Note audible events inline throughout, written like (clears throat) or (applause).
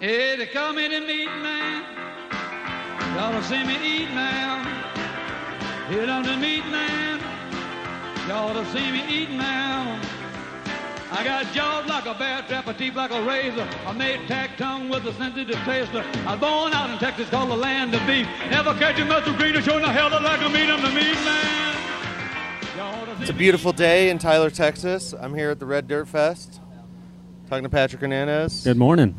Hey, they call me the meat man. Y'all to see me eat now. Hit on the meat man. Y'all to see me eat now. I got jaws like a bear trap, a teeth like a razor. I made tack tongue with a sensitive taster. I was born out in Texas, called the land of beef. Never catch a muscle greener, showing the hell like a meat. I'm the meat man. Y'all to see It's a beautiful day in Tyler, Texas. I'm here at the Red Dirt Fest, talking to Patrick Hernandez, Good morning.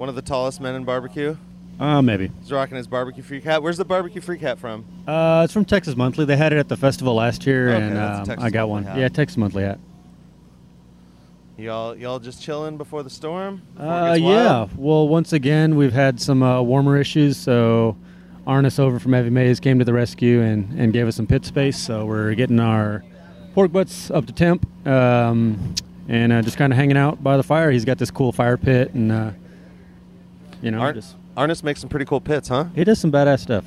One of the tallest men in barbecue. Uh, maybe. He's rocking his barbecue freak hat. Where's the barbecue freak hat from? Uh, it's from Texas Monthly. They had it at the festival last year, Okay, and um, I got one. Hat. Yeah, Texas Monthly hat. Y'all, y'all just chilling before the storm? Before Uh, yeah. Well, once again, we've had some uh, warmer issues, so Arnis over from Evie Mae's came to the rescue and, and gave us some pit space. So we're getting our pork butts up to temp um, and uh, just kind of hanging out by the fire. He's got this cool fire pit, and uh, you know, Ar- just Arnis makes some pretty cool pits, huh? he does some badass stuff.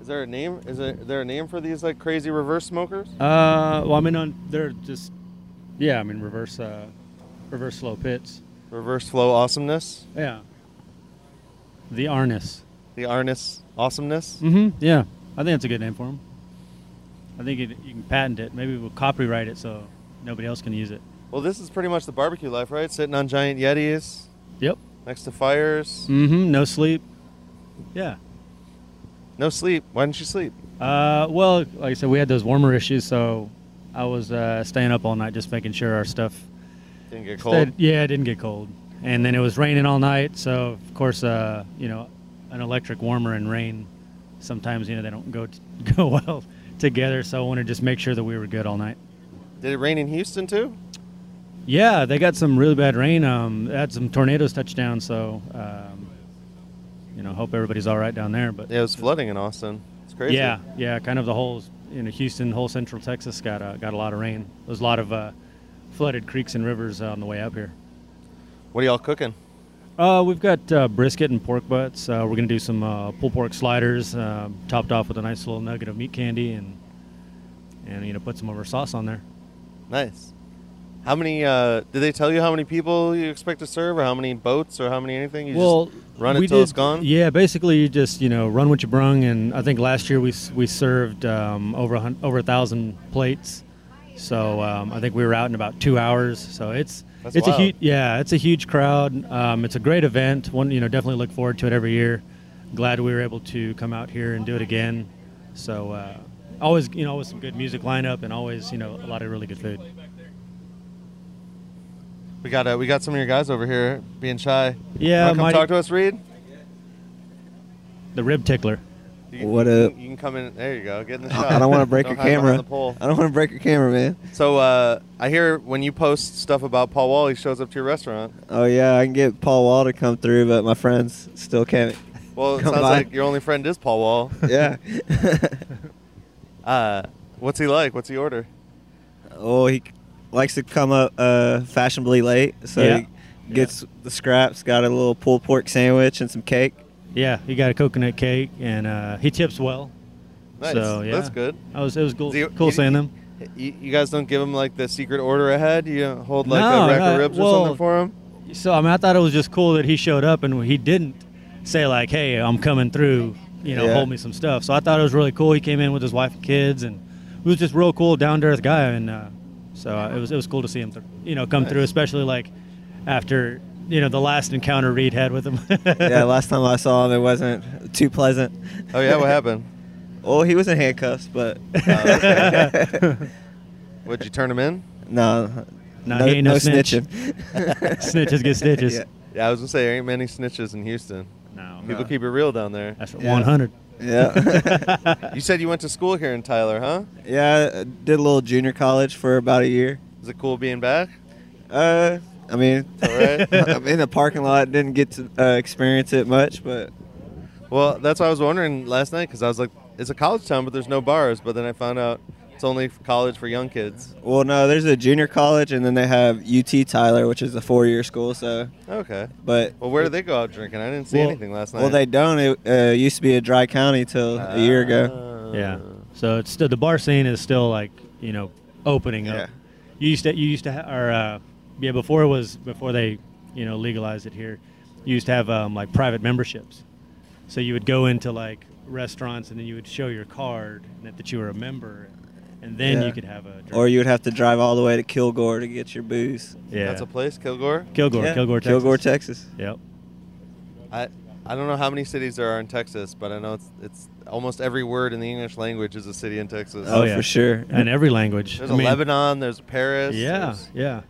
Is there a name? Is there, there a name for these like crazy reverse smokers? Uh, well, I mean, on they're just yeah. I mean, reverse uh, reverse flow pits. Reverse flow awesomeness? Yeah. The Arnis. The Arnis awesomeness? Mm-hmm. Yeah, I think that's a good name for him. I think it, you can patent it. Maybe we'll copyright it so nobody else can use it. Well, this is pretty much the barbecue life, right? Sitting on giant Yetis, Yep. next to fires, Mm-hmm. No sleep. Yeah. no sleep. Why didn't you sleep? Uh, well, like I said, we had those warmer issues, so I was uh, staying up all night just making sure our stuff. Didn't get cold. Stayed, yeah, it didn't get cold, and then it was raining all night. So of course, uh, you know, an electric warmer and rain, sometimes you know they don't go t- (laughs) go well together. So I wanted to just make sure that we were good all night. Did it rain in Houston too? Yeah, they got some really bad rain. Um, had some tornadoes touch down, so um, you know, hope everybody's all right down there. But Yeah, it was flooding in Austin. It's crazy. yeah, yeah, kind of the whole you know Houston, whole Central Texas got uh, got a lot of rain. There's a lot of uh, flooded creeks and rivers uh, on the way up here. What are y'all cooking? Uh, we've got uh, brisket and pork butts. Uh, we're gonna do some uh, pulled pork sliders, uh, topped off with a nice little nugget of meat candy, and and you know put some of our sauce on there. Nice. How many? Uh, did they tell you how many people you expect to serve, or how many boats, or how many anything? You well, just run it it's gone. Yeah, basically you just you know run what you brung, and I think last year we we served um, over a over a thousand plates. So um, I think we were out in about two hours. So it's That's it's a huge yeah it's a huge crowd. Um, it's a great event. One you know definitely look forward to it every year. Glad we were able to come out here and do it again. So uh, always you know always some good music lineup and always you know a lot of really good food. We got uh, we got some of your guys over here being shy. Yeah, Wanna come Mighty- talk to us, Reid. The rib tickler. You, What you, up? You can come in. There you go. Get in the (laughs) shot. I don't want to break your hide behind camera. The pole. I don't want to break your camera, man. So uh, I hear when you post stuff about Paul Wall, he shows up to your restaurant. Oh yeah, I can get Paul Wall to come through, but my friends still can't. Well, it Come sounds by. like your only friend is Paul Wall. (laughs) Yeah. (laughs) Uh, what's he like? What's he order? oh, he likes to come up uh, fashionably late, so Yeah. he gets the scraps. Got a little pulled pork sandwich and some cake. Yeah, he got a coconut cake and uh, he tips well. Nice. So yeah, That's good. I was it was cool, he- cool you- seeing them. You, you guys don't give him like the secret order ahead. You don't hold like No, a rack no, of ribs or something for him. So I mean, I thought it was just cool that he showed up and he didn't say like, "Hey, I'm coming through," you know, Yeah. hold me some stuff. So I thought it was really cool. He came in with his wife and kids, and he was just real cool, down to earth guy, and uh, so uh, it was it was cool to see him, th- you know, come through, especially like after you know the last encounter Reid had with him. (laughs) yeah, last time I saw him, it wasn't too pleasant. Oh yeah, what happened? Well, he was in handcuffs, but (laughs) (laughs) Would you turn him in? no, No, he ain't no snitch. snitching. Snitches get stitches. Yeah. Yeah, I was gonna say there ain't many snitches in Houston. No, People No. keep it real down there. that's Yeah. 100. Yeah. (laughs) You said you went to school here in Tyler, huh? yeah, I did a little junior college for about a year. Is it cool being back? Uh, I mean, right. (laughs) I'm in the parking lot. Didn't get to uh, experience it much, but Well, that's why I was wondering last night because I was like, it's a college town, but there's no bars. But then I found out it's only college for young kids. well, no, there's a junior college, and then they have UT Tyler, which is a four-year school. So, Okay. but Well, where do they go out drinking? I didn't see Well- anything last night. well, they don't. It uh, used to be a dry county till a year ago. Ah. Yeah. So it's still the bar scene is still like you know opening Yeah. up. You used to you used to ha- or uh, yeah, before it was before they, you know, legalized it here, you used to have um, like private memberships. So you would go into like restaurants and then you would show your card that, that you were a member, and then Yeah. you could have a drink. Or you would have to drive all the way to Kilgore to get your booze. yeah, That's a place, Kilgore. Kilgore, Yeah, Kilgore, Texas. Kilgore, Texas. Yep. I I don't know how many cities there are in Texas, but I know it's it's almost every word in the English language is a city in Texas. Oh, Oh, yeah. for sure. And every language. There's I a mean, Lebanon. There's Paris. Yeah, there's- yeah.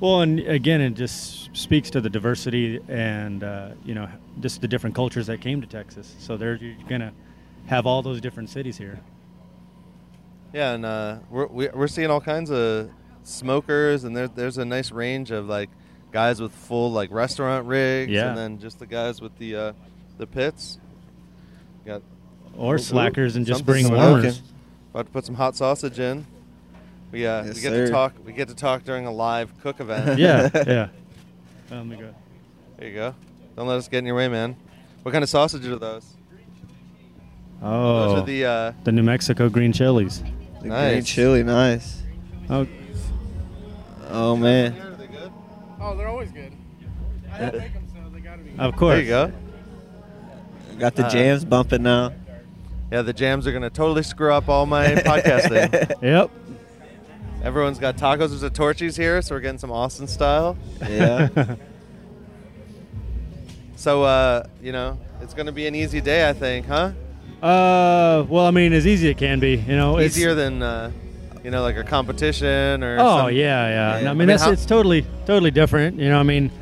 Well, and again, it just speaks to the diversity and uh, you know just the different cultures that came to Texas. So there, you're gonna have all those different cities here. Yeah, and uh, we're we- we're seeing all kinds of smokers, and there, there's a nice range of like guys with full like restaurant rigs, Yeah. and then just the guys with the uh, the pits. Got Or Ooh, slackers and just something bring smoking. warmers. about to put some hot sausage in. We uh, Yes, we get sir. to talk. We get to talk during a live cook (laughs) event. yeah, (laughs) yeah. Um, we go. There you go. Don't let us get in your way, man. What kind of sausages are those? Oh, Those are the uh, the New Mexico green chilies. The green Nice. chili, nice. Oh, Oh man. Are they good? Oh, they're always good. I don't make them, so they gotta be. of course. There you go. Got the Uh, jams bumping now. Yeah, the jams are gonna totally screw up all my podcasting. (laughs) Yep. Everyone's got tacos. There's a Torchy's here, so we're getting some Austin style. yeah. (laughs) So, uh, you know, it's going to be an easy day, I think, huh? Uh, well, I mean, as easy as it can be. You know, it's- Easier than, uh, you know, like a competition or. Oh some- yeah, yeah. Yeah. I I mean, mean, that's it's totally totally different. You know, I mean,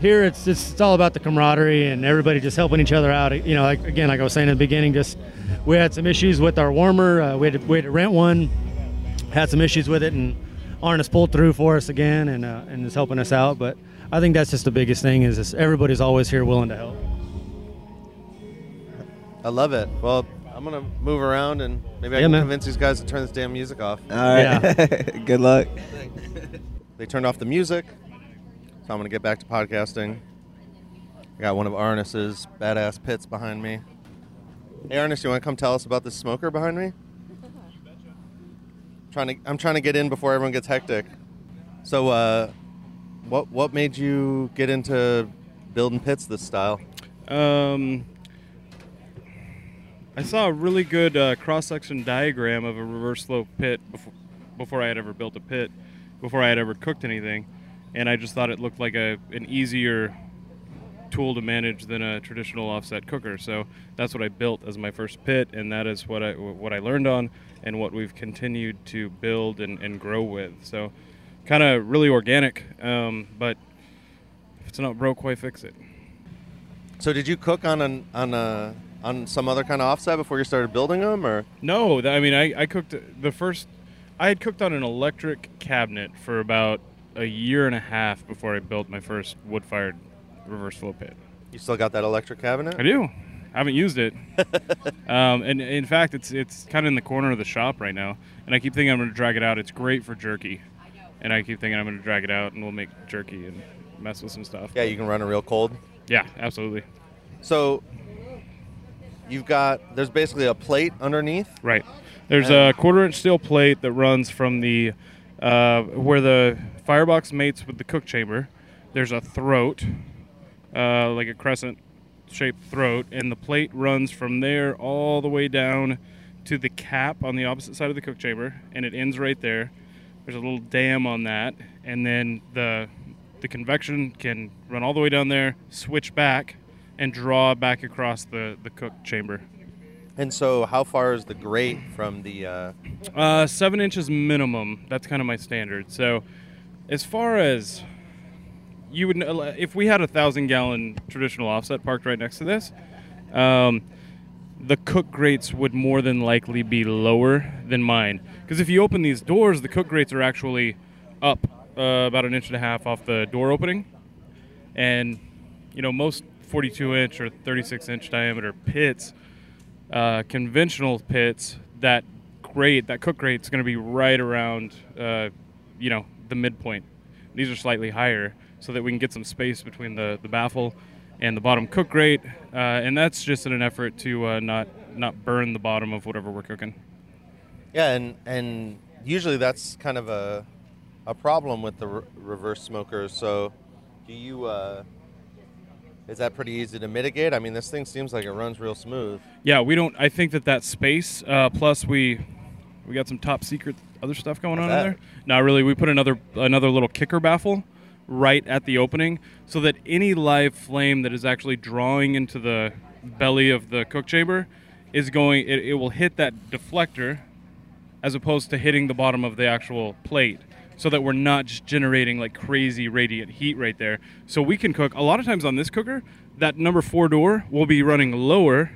here it's, it's it's all about the camaraderie and everybody just helping each other out. You know, like again, like I was saying in the beginning, just we had some issues with our warmer. Uh, we had to, we had to rent one. Had some issues with it, and Arnis pulled through for us again, and uh, and is helping us out. But I think that's just the biggest thing is everybody's always here willing to help. I love it. Well, I'm going to move around and maybe I Yeah, can man. convince these guys to turn this damn music off. All right. (laughs) Good luck. (laughs) They turned off the music, so I'm going to get back to podcasting. I got one of Arnis's badass pits behind me. Hey, Arnis, you want to come tell us about this smoker behind me? (laughs) trying to, I'm trying to get in before everyone gets hectic. So, uh, what what made you get into building pits this style? Um, I saw a really good uh, cross-section diagram of a reverse flow pit before, before I had ever built a pit, before I had ever cooked anything, and I just thought it looked like a an easier tool to manage than a traditional offset cooker. So that's what I built as my first pit, and that is what I what I learned on, and what we've continued to build and, and grow with. So kind of really organic, um, but if it's not broke, why fix it? So, did you cook on an on a on some other kind of offset before you started building them, or No, I mean, I, I cooked the first. I had cooked on an electric cabinet for about a year and a half before I built my first wood-fired reverse flow pit. you still got that electric cabinet? I do. I haven't used it. (laughs) um, and in fact, it's it's kind of in the corner of the shop right now. And I keep thinking I'm going to drag it out. It's great for jerky. And I keep thinking I'm going to drag it out and we'll make jerky and mess with some stuff. Yeah, you can run it real cold. Yeah, absolutely. So you've got there's basically a plate underneath. Right. There's a quarter inch steel plate that runs from the uh, where the firebox mates with the cook chamber. There's a throat, uh, like a crescent shaped throat, and the plate runs from there all the way down to the cap on the opposite side of the cook chamber, and it ends right there. There's a little dam on that, and then the the convection can run all the way down there, switch back, and draw back across the, the cook chamber. And so, how far is the grate from the? Uh, Uh, seven inches minimum. That's kind of my standard. So, as far as you would, if we had a thousand gallon traditional offset parked right next to this, um, the cook grates would more than likely be lower than mine. Because if you open these doors, the cook grates are actually up uh, about an inch and a half off the door opening, and you know most 42 inch or 36 inch diameter pits uh, conventional pits, that grate, that cook grate, is going to be right around, uh, you know, the midpoint. These are slightly higher, so that we can get some space between the, the baffle and the bottom cook grate, uh, and that's just in an effort to uh, not not burn the bottom of whatever we're cooking. yeah, and and usually that's kind of a a problem with the re- reverse smokers. So, do you? Is that pretty easy to mitigate? I mean, this thing seems like it runs real smooth. Yeah, we don't. I think that that space. Uh, plus, we we got some top secret other stuff going on in there. Not really. We put another another little kicker baffle right at the opening, so that any live flame that is actually drawing into the belly of the cook chamber is going. It, it will hit that deflector, as opposed to hitting the bottom of the actual plate. So that we're not just generating like crazy radiant heat right there. So we can cook a lot of times on this cooker. That number four door will be running lower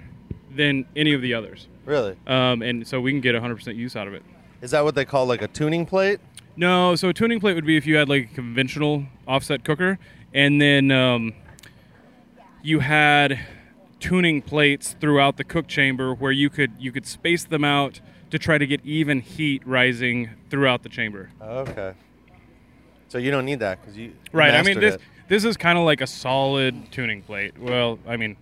than any of the others. Really? Um, and so we can get 100% use out of it. Is that what they call like a tuning plate? No, so a tuning plate would be if you had like a conventional offset cooker, and then um, you had tuning plates throughout the cook chamber where you could you could space them out to try to get even heat rising throughout the chamber. Okay. So you don't need that because you Right. I mean this it. this is kind of like a solid tuning plate. Well, I mean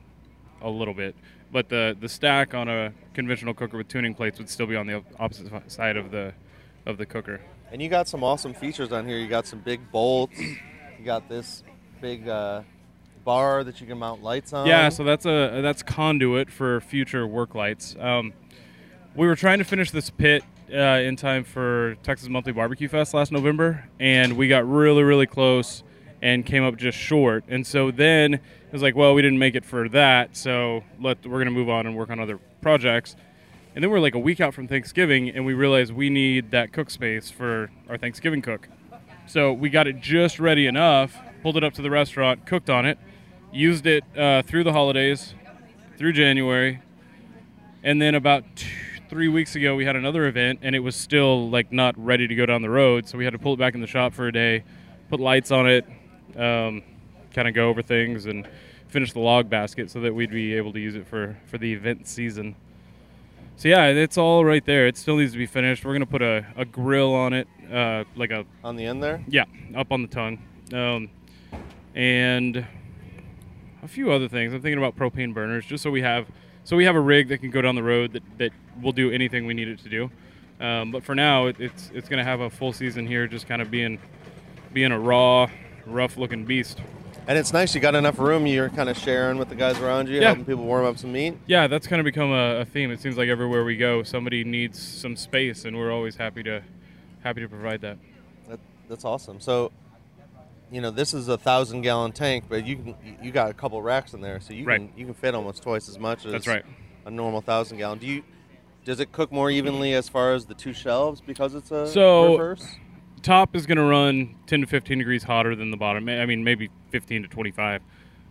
a little bit, but the the stack on a conventional cooker with tuning plates would still be on the opposite side of the of the cooker. And you got some awesome features on here. You got some big bolts. You got this big uh, bar that you can mount lights on. Yeah, so that's a that's conduit for future work lights. Um, we were trying to finish this pit uh, in time for Texas Monthly Barbecue Fest last November, and we got really really close and came up just short. And so then it was like, well, we didn't make it for that, so let we're gonna move on and work on other projects. And then we're like a week out from Thanksgiving, and we realized we need that cook space for our Thanksgiving cook. So we got it just ready enough, pulled it up to the restaurant, cooked on it, used it uh, through the holidays, through January, and then about two, three weeks ago we had another event, and it was still like not ready to go down the road, so we had to pull it back in the shop for a day, put lights on it, um, kind of go over things, and finish the log basket so that we'd be able to use it for for the event season. So yeah, it's all right there. It still needs to be finished. We're gonna put a, a grill on it, uh, like a on the end there. yeah, up on the tongue. Um, and a few other things. I'm thinking about propane burners, just so we have so we have a rig that can go down the road that, that will do anything we need it to do. Um, but for now, it, it's it's going to have a full season here, just kind of being being a raw, rough looking beast. And it's nice. You got enough room. You're kind of sharing with the guys around you, Yeah. helping people warm up some meat. Yeah, that's kind of become a, a theme. It seems like everywhere we go, somebody needs some space, and we're always happy to happy to provide that. That, that's awesome. So, you know, this is a thousand gallon tank, but you can you got a couple racks in there, so you Right. can you can fit almost twice as much as That's right. a normal thousand gallon. Do you? Does it cook more evenly as far as the two shelves because it's a So- reverse? top is going to run 10 to 15 degrees hotter than the bottom. I mean, maybe 15 to 25.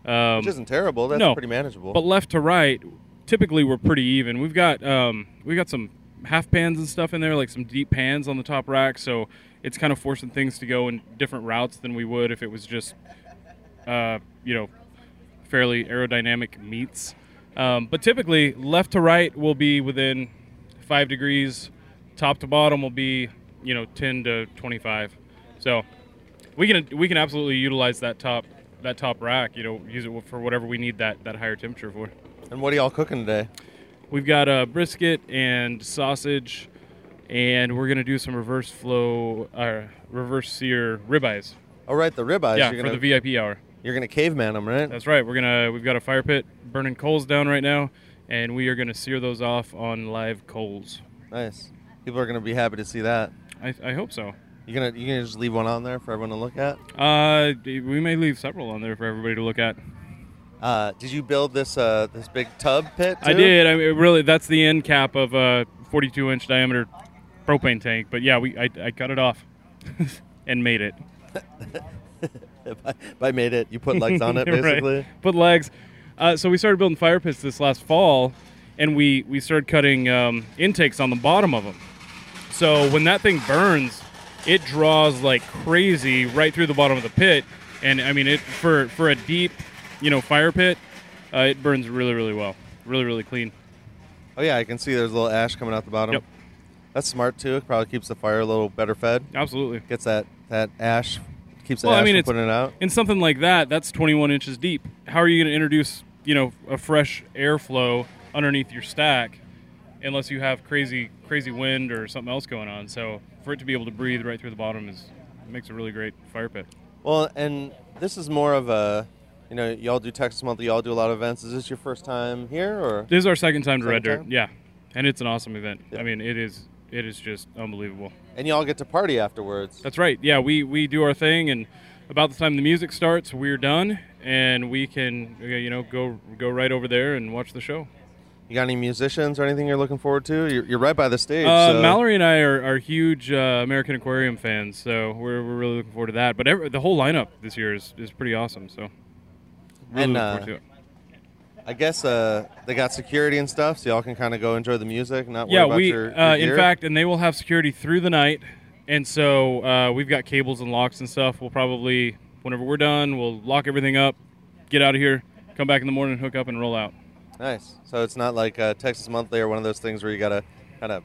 Um, Which isn't terrible. That's no, pretty manageable. but left to right, typically we're pretty even. We've got um, we got some half pans and stuff in there, like some deep pans on the top rack. So it's kind of forcing things to go in different routes than we would if it was just, uh, you know, fairly aerodynamic meats. Um, but typically, left to right will be within five degrees. Top to bottom will be, you know, 10 to 25. So we can we can absolutely utilize that top that top rack. You know, use it for whatever we need that that higher temperature for. and what are y'all cooking today? We've got a brisket and sausage, and we're gonna do some reverse flow, uh, reverse sear ribeyes. Oh, right, the ribeyes. yeah, you're for gonna, the VIP hour. You're gonna caveman them, right? That's right. We're gonna we've got a fire pit burning coals down right now, and we are gonna sear those off on live coals. nice. People are gonna be happy to see that. I, I hope so. You gonna you gonna just leave one on there for everyone to look at? Uh, we may leave several on there for everybody to look at. Uh, did you build this uh, this big tub pit? I did. I mean, really, that's the end cap of a 42 inch diameter propane tank. But yeah, we I, I cut it off (laughs) and made it. (laughs) If I, if I made it, you put legs on it (laughs) Right. basically. Put legs. Uh, so we started building fire pits this last fall, and we we started cutting um, intakes on the bottom of them. So when that thing burns, it draws like crazy right through the bottom of the pit, and I mean it for for a deep, you know, fire pit, uh, it burns really really well, really really clean. Oh yeah, I can see there's a little ash coming out the bottom. Yep. That's smart too. It probably keeps the fire a little better fed. Absolutely. Gets that that ash keeps the Well, I ash mean, from it's- putting it out. in something like that, that's 21 inches deep. How are you going to introduce, you know, a fresh airflow underneath your stack, unless you have crazy, crazy wind or something else going on? So for it to be able to breathe right through the bottom is makes a really great fire pit. Well, and this is more of a, you know, y'all do Texas Monthly, y'all do a lot of events. Is this your first time here, or This is our second time to Second Red Dirt. time? Yeah, and it's an awesome event. Yeah. I mean, it is it is just unbelievable. and y'all get to party afterwards? That's right. Yeah, we we do our thing, and about the time the music starts, we're done, and we can uh, you know go go right over there and watch the show. You got any musicians or anything you're looking forward to? You're, you're right by the stage. Uh, so- Mallory and I are, are huge uh, American Aquarium fans, so we're, we're really looking forward to that. But every, the whole lineup this year is, is pretty awesome. So really And, looking uh, forward to it. I guess uh, they got security and stuff, so y'all can kind of go enjoy the music, not worry Yeah, about we your, your uh, in fact, and they will have security through the night, and so uh, we've got cables and locks and stuff. We'll probably whenever we're done, we'll lock everything up, get out of here, come back in the morning, hook up, and roll out. Nice. So it's not like uh, Texas Monthly or one of those things where you got to kind of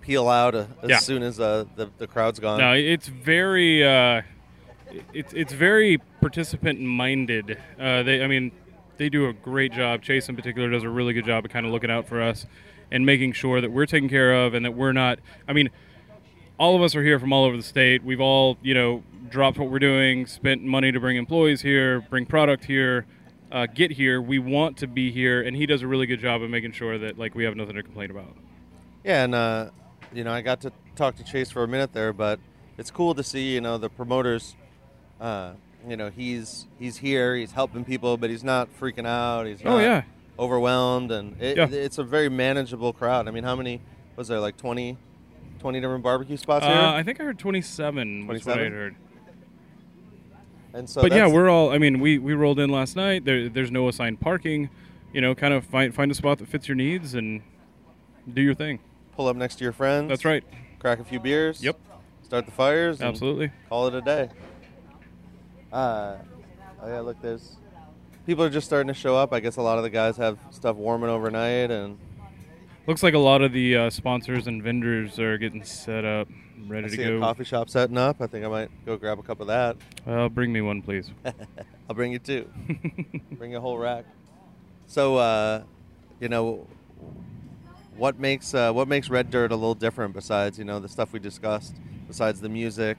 peel out uh, as Yeah. soon as uh, the the crowd's gone. No, it's very uh, it's it's very participant minded. Uh, they, I mean, they do a great job. Chase in particular does a really good job of kind of looking out for us and making sure that we're taken care of and that we're not. I mean, all of us are here from all over the state. We've all you know dropped what we're doing, spent money to bring employees here, bring product here. Uh, get here. We want to be here, and he does a really good job of making sure that like we have nothing to complain about. Yeah, and uh, you know, I got to talk to Chase for a minute there, but it's cool to see you know the promoters. Uh, you know, he's he's here, he's helping people, but he's not freaking out. He's Oh, not yeah. overwhelmed, and it, Yeah. it's a very manageable crowd. I mean, how many was there? Like 20, 20 different barbecue spots here, Uh, I think I heard 27 was what I 27? heard. and so but yeah, we're all. I mean, we we rolled in last night. There, there's no assigned parking. You know, kind of find find a spot that fits your needs and do your thing. pull up next to your friends. That's right. Crack a few beers. Yep. Start the fires. and Absolutely. Call it a day. Uh, oh yeah, look, there's people are just starting to show up. I guess a lot of the guys have stuff warming overnight, and Looks like a lot of the uh, sponsors and vendors are getting set up, I ready to see a go. coffee shop setting up. I think I might go grab a cup of that. Well, bring me one, please. (laughs) I'll bring you two. (laughs) bring a whole rack. So, uh, you know, what makes uh, what makes Red Dirt a little different besides you know the stuff we discussed? Besides the music,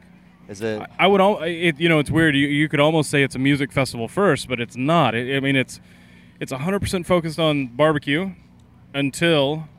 is it? I would all. It, you know, it's weird. You, you could almost say it's a music festival first, but it's not. It, I mean, it's it's 100% focused on barbecue until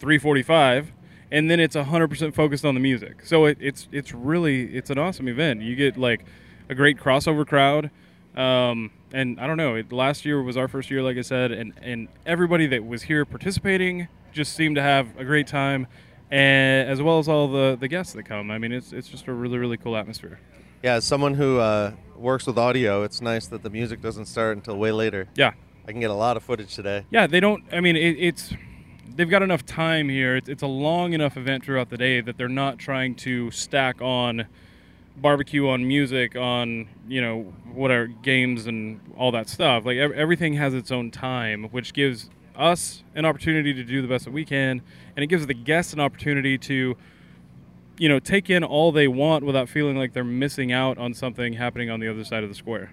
3:45, and then it's 100% focused on the music. So it, it's it's really it's an awesome event. You get like a great crossover crowd. Um, and I don't know. It, last year was our first year, like I said, and, and everybody that was here participating just seemed to have a great time, and as well as all the, the guests that come. I mean, it's it's just a really really cool atmosphere. Yeah, as someone who uh, works with audio, it's nice that the music doesn't start until way later. Yeah, I can get a lot of footage today. yeah. They don't. I mean, it, it's they've got enough time here. It's, it's a long enough event throughout the day that they're not trying to stack on barbecue, on music, on you know what whatever games and all that stuff. Like everything has its own time, which gives us an opportunity to do the best that we can, and it gives the guests an opportunity to you know take in all they want without feeling like they're missing out on something happening on the other side of the square.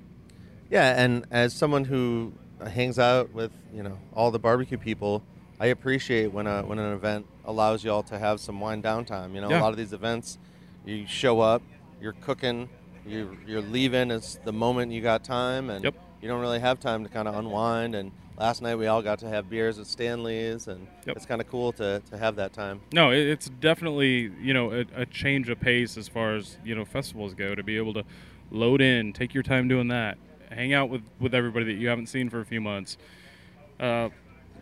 Yeah, and as someone who hangs out with you know all the barbecue people, I appreciate when a when an event allows y'all to have some wind down time. You know, Yeah. a lot of these events, you show up, you're cooking, you you're leaving. It's the moment you got time, and Yep. you don't really have time to kind of unwind. And last night we all got to have beers at Stanley's, and Yep. it's kind of cool to to have that time. No, it, it's definitely you know a, a change of pace as far as you know festivals go. To be able to load in, take your time doing that, hang out with with everybody that you haven't seen for a few months, uh,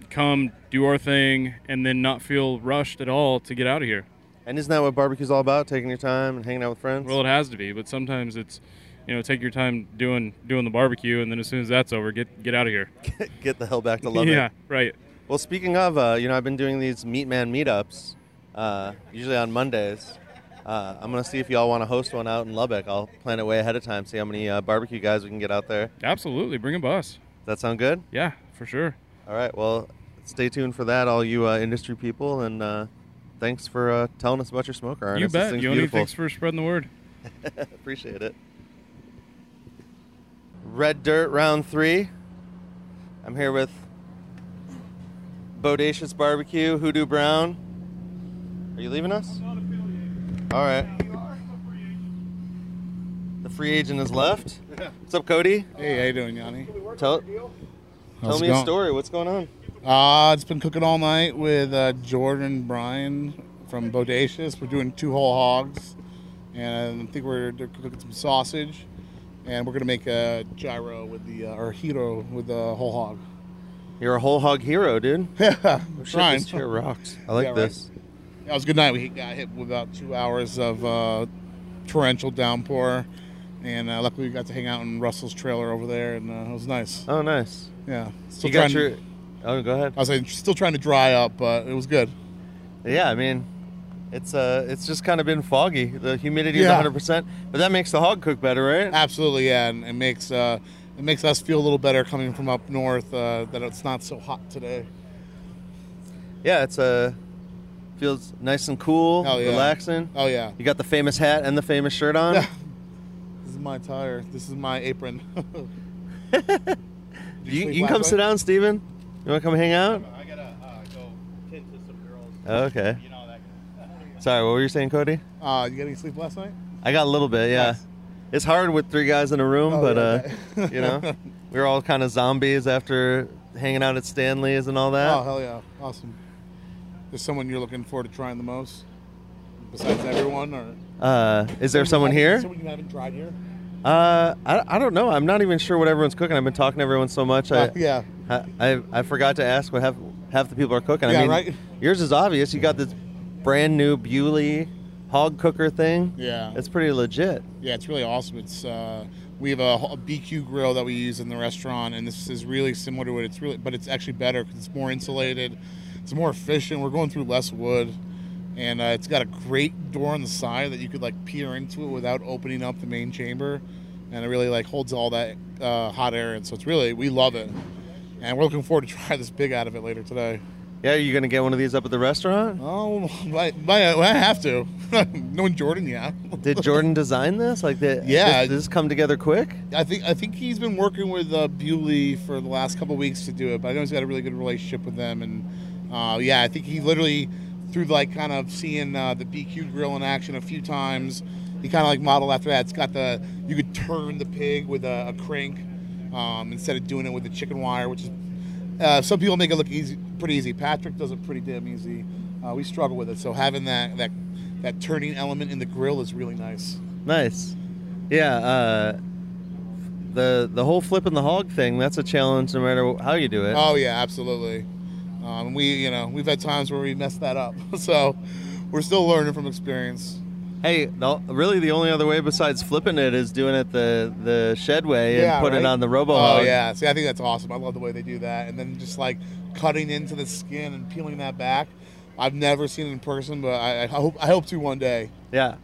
come do our thing, and then not feel rushed at all to get out of here. And isn't that what barbecue's all about? Taking your time and hanging out with friends. Well, it has to be, but sometimes it's you know take your time doing doing the barbecue, and then as soon as that's over, get get out of here. (laughs) Get the hell back to (laughs) Lubbock. yeah, right. Well, speaking of, uh, you know, I've been doing these Meat Man meetups, uh, usually on Mondays. Uh, I'm gonna see if y'all want to host one out in Lubbock. I'll plan it way ahead of time. See how many uh, barbecue guys we can get out there. Absolutely, bring a bus. that sound good? Yeah, for sure. All right. Well, stay tuned for that, all you uh, industry people, and uh, thanks for uh, telling us about your smoker. you Arnis. This bet. Yoni, beautiful. thanks for spreading the word. (laughs) Appreciate it. Red Dirt round three. I'm here with Bodacious Barbecue, Hoodoo Brown. Are you leaving us? All right. The free agent has left. What's up, Cody? Hey, how you doing, Yanni? Tell, tell me it a story. What's going on? Uh, it's been cooking all night with uh, Jordan Bryan from Bodacious. We're doing two whole hogs, and I think we're they're cooking some sausage, and we're gonna make a gyro with the uh, or hero with the whole hog. You're a whole hog hero, dude. (laughs) Yeah, trying. this chair rocks. I like Yeah, right. this. That was a good night. We got hit with about two hours of uh, torrential downpour, and uh, luckily we got to hang out in Russell's trailer over there, and uh, it was nice. Oh, nice. Yeah, still you got trying. your. Oh, go ahead. I was like, still trying to dry up, but it was good. Yeah, I mean, it's uh, it's just kind of been foggy. The humidity is Yeah. 100, percent but that makes the hog cook better, right? Absolutely, yeah, and it makes uh, it makes us feel a little better coming from up north uh, that it's not so hot today. Yeah, it's uh, feels nice and cool, Hell yeah. relaxing. Oh yeah, You got the famous hat and the famous shirt on. this is my tire. This is my apron. (laughs) you you you can come night? sit down, Steven. You want to come hang out? I gotta uh, go tend to some girls. Oh, okay. You know that. Sorry, what were you saying, Cody? uh, you get any sleep last night? I got a little bit, yeah. Nice. It's hard with three guys in a room, Oh, but yeah, uh, I you know, we (laughs) were all kind of zombies after hanging out at Stanley's and all that. Oh hell yeah, awesome. There's someone you're looking forward to trying the most, besides everyone, or Uh, is there someone you here? Someone you haven't tried here? Uh, I, I don't know. I'm not even sure what everyone's cooking. I've been talking to everyone so much. I, Uh, yeah, I, I I forgot to ask what half half the people are cooking. I Yeah, mean, right? yours is obvious. You got this brand new Bewley hog cooker thing. yeah. It's pretty legit. Yeah, it's really awesome. It's uh, we have a, a BQ grill that we use in the restaurant, and this is really similar to it. It's really, but it's actually better because it's more insulated. It's more efficient. We're going through less wood, and uh, it's got a great door on the side that you could like peer into it without opening up the main chamber, and it really like holds all that uh, hot air in. So it's really we love it, and we're looking forward to (laughs) try this big out of it later today. Yeah, are you gonna get one of these up at the restaurant? Oh, (laughs) I, I, I have to. (laughs) Knowing Jordan, yeah. Did Jordan design this? Like, did, Yeah. did this come together quick? I think I think he's been working with uh, Bewley for the last couple weeks to do it, but I know he's got a really good relationship with them, and uh, yeah, I think he literally through like kind of seeing uh, the BQ grill in action a few times, he kind of like modeled after that. It's got the you could turn the pig with a, a crank um, instead of doing it with the chicken wire, which is uh, some people make it look easy, pretty easy. Patrick does it pretty damn easy. Uh, we struggle with it, so having that that that turning element in the grill is really nice. Nice. Yeah. Uh, the the whole flipping the hog thing that's a challenge no matter how you do it. Oh yeah, absolutely. Um, we, you know, we've had times where we messed that up, (laughs) so we're still learning from experience. Hey, the, really the only other way besides flipping it is doing it the the shed way and Yeah, putting right? it on the robo Oh yeah, see, I think that's awesome. I love the way they do that, and then just like cutting into the skin and peeling that back. I've never seen it in person, but I, I hope I hope to one day. Yeah.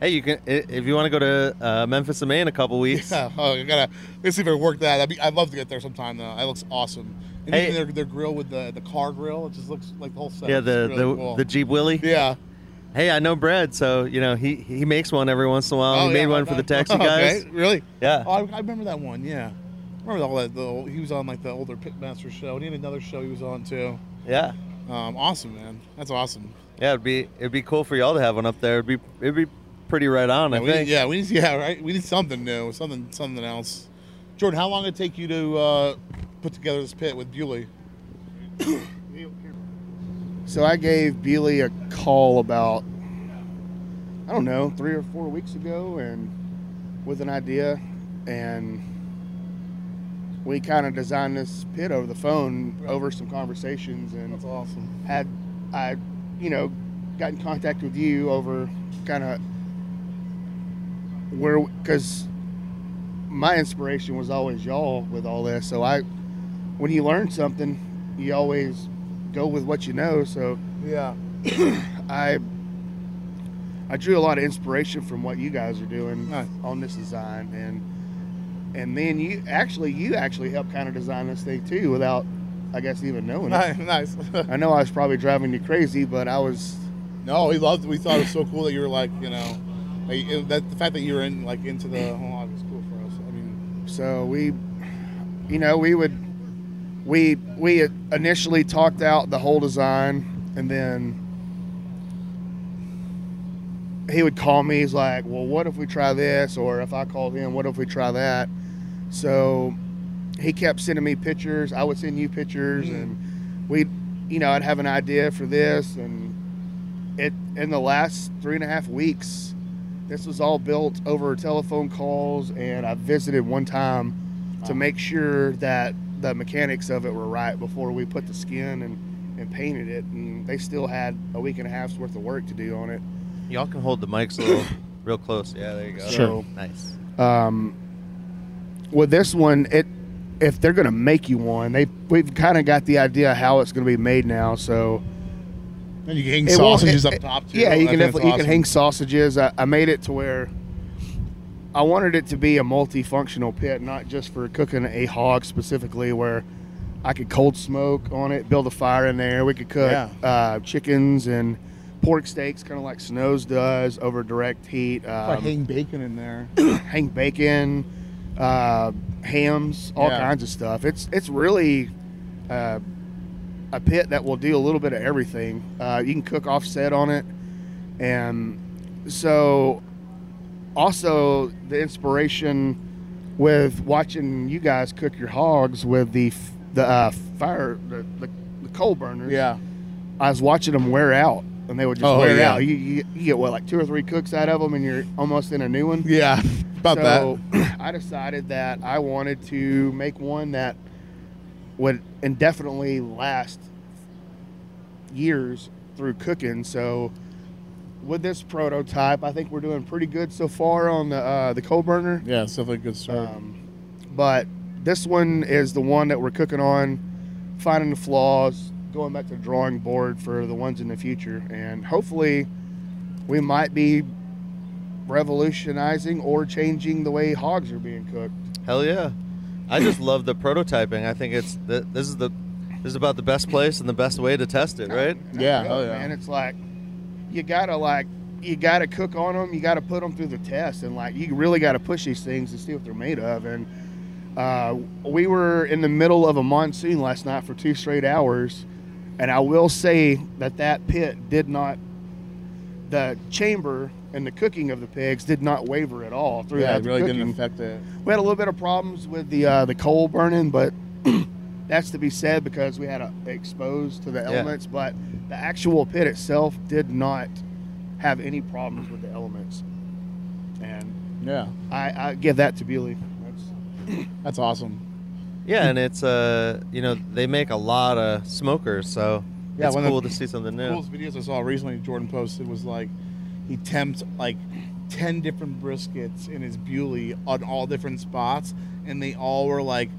Hey, you can i- if you want to go to uh, Memphis in May in a couple weeks. (laughs) Yeah, oh, I gotta let's see if I can work that. I'd, be, I'd love to get there sometime though. That looks awesome. And Hey. even their, their grill with the, the car grill, it just looks like the whole set. Yeah, the the, the Jeep Willie. yeah. Hey, I know Brad, so you know he he makes one every once in a while. Oh, he made one for the taxi (laughs) Okay, guys. Really? Yeah. Oh, I, I remember that one. Yeah, I remember all that. The, old- he was on like the older Pitmaster show. And he had another show he was on too. Yeah. Um, awesome, man. That's awesome. Yeah, it'd be it'd be cool for y'all to have one up there. It'd be it'd be pretty right on. Yeah, I we, think. yeah, we need. (laughs) Yeah, right. We need something new, something, something else. Jordan, how long did it take you to uh, put together this pit with Bewley? (coughs) So I gave Bewley a call about, I don't know, three or four weeks ago, and with an idea, and we kind of designed this pit over the phone, over some conversations, and That's awesome. had I, you know, got in contact with you over kind of where because my inspiration was always y'all with all this. So I, when you learn something, you always go with what you know. So Yeah. (coughs) I, I drew a lot of inspiration from what you guys are doing Nice. on this design, and and then you actually you actually helped kind of design this thing too without, I guess, even knowing it. nice. I know I was probably driving you crazy, but I was. no, we loved. We thought it was so cool that you were like, you know, like, it- that the fact that you were in like into the whole oh, was cool for us. I mean, So we, you know, we would, we we initially talked out the whole design, and then he would call me. He's like, "Well, what if we try this?" Or if I called him, "What if we try that?" So he kept sending me pictures. I would send you pictures, mm. and we, you know, I'd have an idea for this, and it in the last three and a half weeks, this was all built over telephone calls, and I visited one time to make sure that the mechanics of it were right before we put the skin and, and painted it, and they still had a week and a half's worth of work to do on it. Y'all can hold the mics a little (coughs) real close. Yeah, there you go. Sure. Nice. Um, with this one, it if they're going to make you one, they we've kind of got the idea how it's going to be made now. So And you can hang it sausages it- up top too. Yeah, you think can that's definitely you can hang sausages. I, I made it to where I wanted it to be a multifunctional pit, not just for cooking a hog specifically, where I could cold smoke on it, build a fire in there. We could cook Yeah. uh, chickens and pork steaks, kind of like Snow's does, over direct heat. Um, hang bacon in there. (clears throat) hang bacon, uh, hams, all Yeah. kinds of stuff. It's it's really uh, a pit that will do a little bit of everything. Uh, you can cook offset on it, and so also the inspiration with watching you guys cook your hogs with the the uh, fire the, the, the coal burners. Yeah. I was watching them wear out, and they would just Oh, wear yeah. out. You, you, you get what like two or three cooks out of them, and you're almost in a new one. Yeah. About so (clears throat) I decided that I wanted to make one that would indefinitely last years through cooking. So with this prototype, I think we're doing pretty good so far on the uh, the coal burner. Yeah, it's definitely a good start. Um, but this one is the one that we're cooking on, finding the flaws, going back to the drawing board for the ones in the future, and hopefully, we might be revolutionizing or changing the way hogs are being cooked. Hell yeah! I just (coughs) love the prototyping. I think it's th- this is the this is about the best place and the best way to test it, right? Yeah, Really, hell yeah. man. It's like you gotta like you gotta cook on them. You gotta put them through the test, and like you really gotta push these things to see what they're made of. And uh, we were in the middle of a monsoon last night for two straight hours, and I will say that that pit did not. The chamber and the cooking of the pigs did not waver at all through that. yeah, it really cooking didn't affect it. we had a little bit of problems with the uh, the coal burning, but that's to be said because we had a, exposed to the Yeah. elements. But the actual pit itself did not have any problems with the elements, and Yeah, I, I give that to Bewley. That's, that's awesome. Yeah, and it's uh you know they make a lot of smokers, so Yeah, it's one of cool the to see something new. coolest videos I saw recently Jordan posted was like he temped like 10 different briskets in his Bewley on all different spots and they all were like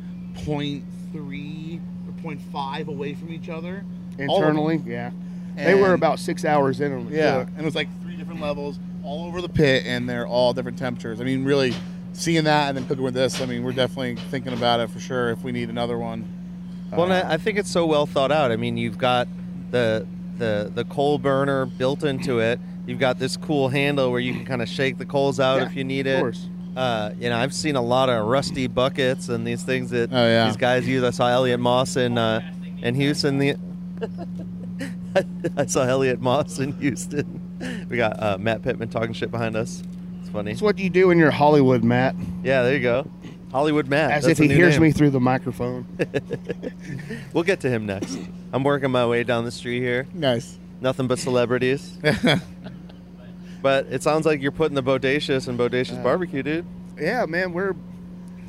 0.3 or 0.5 away from each other All of them. internally, yeah, they were about six hours in on the yeah cook. and it was like three different levels all over the pit and they're all different temperatures I mean really seeing that and then cooking with this I mean we're definitely thinking about it for sure if we need another one Well, and Uh, I I think it's so well thought out. I mean, you've got the the the coal burner built into it. You've got this cool handle where you can kind of shake the coals out Yeah, if you need of it. course. Uh, you know, I've seen a lot of rusty buckets and these things that Oh, yeah. these guys use. I saw Elliott Moss in uh, in Houston. The (laughs) I saw Elliott Moss in Houston. We got uh, Matt Pittman talking shit behind us. It's funny. That's what you do in you're Hollywood, Matt. Yeah, there you go. Hollywood Matt. As That's if he hears name. me through the microphone. (laughs) We'll get to him next. I'm working my way down the street here. nice Nothing but celebrities. (laughs) But it sounds like you're putting the bodacious and bodacious Uh, barbecue, dude. yeah, man, we're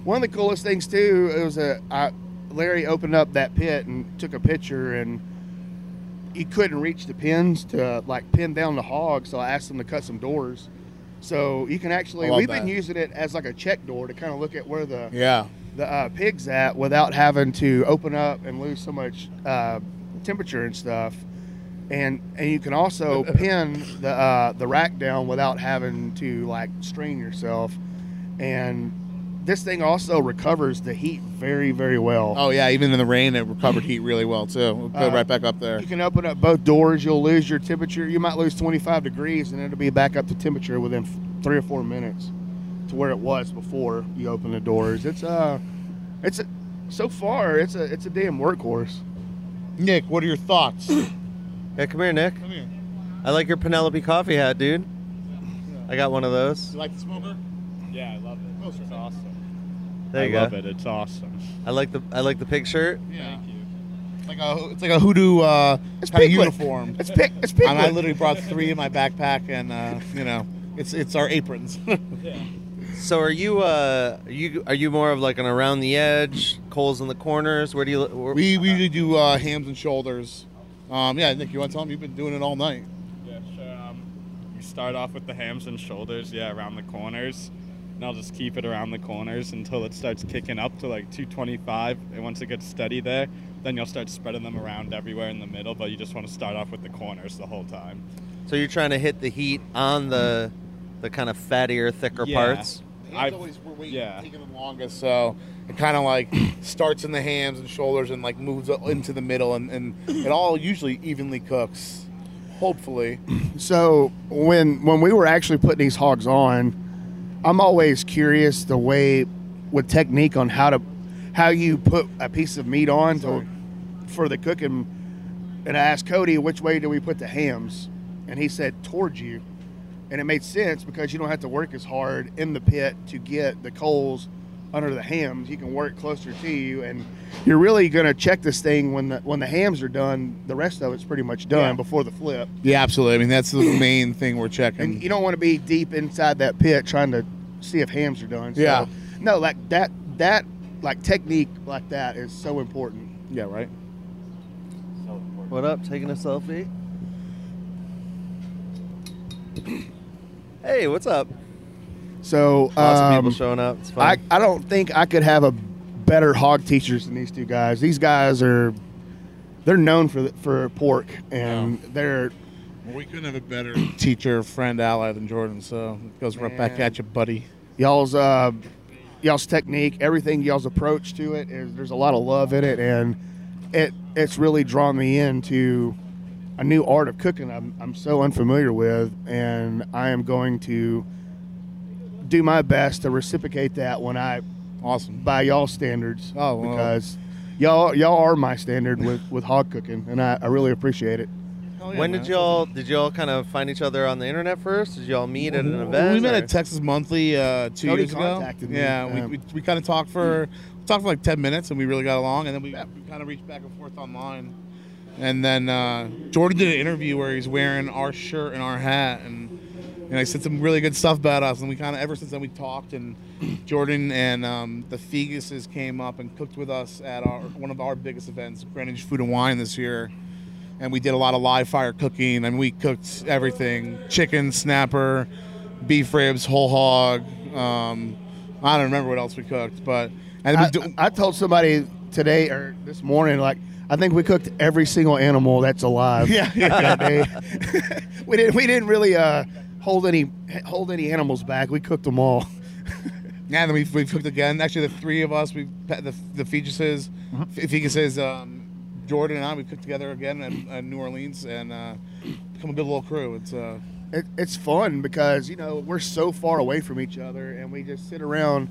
one of the coolest things too. It was a I, Larry opened up that pit and took a picture, and he couldn't reach the pins to like pin down the hog. So I asked him to cut some doors. So you can actually we've been using it as like a check door to kind of look at where the yeah the uh, pigs at without having to open up and lose so much uh, temperature and stuff. And and you can also (laughs) pin the uh, the rack down without having to like strain yourself. And this thing also recovers the heat very very well. Oh yeah, even in the rain, it recovered heat really well too. We'll put Uh, right back up there. You can open up both doors. You'll lose your temperature. You might lose 25 degrees, and it'll be back up to temperature within three or four minutes to where it was before you open the doors. It's uh, it's a, so far it's a it's a damn workhorse. Nick, what are your thoughts? Yeah, come here, Nick. Come here. I like your Penelope coffee hat, dude. I got one of those. You like the smoker? Yeah, I love it. It's awesome. There you I go. love it. It's awesome. I like the I like the pig shirt. Yeah. Thank you. It's like a it's like a hoodoo uh, It's kind of uniform. It's pick. It's And I literally brought three in my backpack, and uh, you know, it's it's our aprons. (laughs) yeah. So are you uh are you are you more of like an around the edge, coals in the corners? Where do you where, we we usually do uh, hams and shoulders. Um, yeah, Nick, you want to tell them you've been doing it all night? Yeah, sure. Um, you start off with the hams and shoulders, yeah, around the corners. And I'll just keep it around the corners until it starts kicking up to like 225. And once it gets steady there, then you'll start spreading them around everywhere in the middle. But you just want to start off with the corners the whole time. so you're trying to hit the heat on the the kind of fattier, thicker Yeah. parts. Hams I've- always were waiting, yeah. taking the longest, so it kind of like starts in the hams and shoulders and like moves into the middle, and, and it all usually evenly cooks. Hopefully, (clears throat) So when when we were actually putting these hogs on, I'm always curious the way with technique on how to how you put a piece of meat on to for the cooking. And I asked Cody which way do we put the hams, and he said towards you, and it made sense because you don't have to work as hard in the pit to get the coals under the hams. You can work closer to you, and you're really going to check this thing when the when the hams are done. The rest of it's pretty much done Yeah. before the flip. yeah, absolutely. I mean, that's the (coughs) main thing we're checking. And you don't want to be deep inside that pit trying to see if hams are done. So, Yeah. No, like that that like technique like that is so important. yeah, right. What up? Taking a selfie? (coughs) (coughs) hey, what's up? So Lots of um, people showing up. It's I, fun. I don't think I could have a better hog teachers than these two guys. These guys are they're known for the, for pork and they're Well, we couldn't have a better (clears throat) teacher, friend, ally than Jordan. So it goes right back at you, buddy. y'all's uh y'all's technique, everything y'all's approach to it is there's a lot of love in it and it it's really drawn me into a new art of cooking I'm, I'm so unfamiliar with and I am going to do my best to reciprocate that when I Awesome. by y'all standards Oh, well. because y'all y'all are my standard with, (laughs) with hog cooking and I, I really appreciate it Hell yeah, when man. did y'all did y'all kind of find each other on the internet first? Did y'all meet at an event? We met or- at Texas Monthly uh, two Cody years ago. me, Yeah, yeah. we, we, we kind of talked for talked for like ten minutes, and we really got along. And then we, we kind of reached back and forth online. And then uh, Jordan did an interview where he's wearing our shirt and our hat, and and I said some really good stuff about us. And we kind of ever since then we talked. And Jordan and um, the Feguses came up and cooked with us at our one of our biggest events, Greenwich Food and Wine this year. And we did a lot of live fire cooking, and we cooked everything: chicken, snapper, beef ribs, whole hog. Um, I don't remember what else we cooked, but and we I, do, I told somebody today or this morning, like I think we cooked every single animal that's alive. Yeah, yeah. that day. (laughs) we didn't. We didn't really uh, hold any hold any animals back. We cooked them all. yeah, and then we we cooked again. Actually, the three of us, we the the Feguses, Feguses, um, Jordan and I, we cooked together again in, in New Orleans, and uh, become a good little crew. It's uh, It, it's fun because you know we're so far away from each other, and we just sit around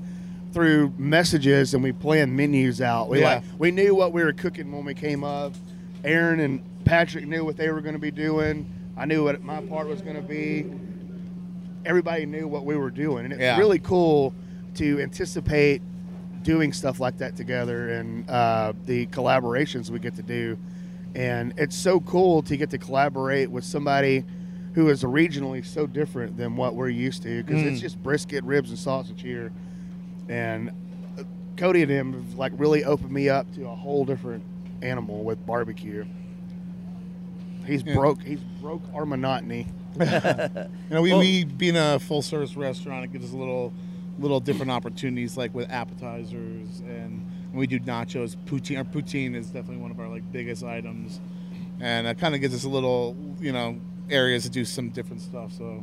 through messages and we plan menus out. We Yeah. like we knew what we were cooking when we came up. Erin and Patrick knew what they were going to be doing. I knew what my part was going to be. Everybody knew what we were doing, and it's Yeah. really cool to anticipate doing stuff like that together and uh, the collaborations we get to do. And it's so cool to get to collaborate with somebody who is regionally so different than what we're used to because it's Mm. just brisket, ribs, and sausage here. And uh, Cody and him have like really opened me up to a whole different animal with barbecue. He's Yeah. broke. He's broke our monotony. (laughs) you know, we, Well- we being a full service restaurant, it gives us a little little different opportunities, like with appetizers, and we do nachos. Poutine, our poutine is definitely one of our like biggest items, and it kind of gives us a little, you know, areas to do some different stuff. So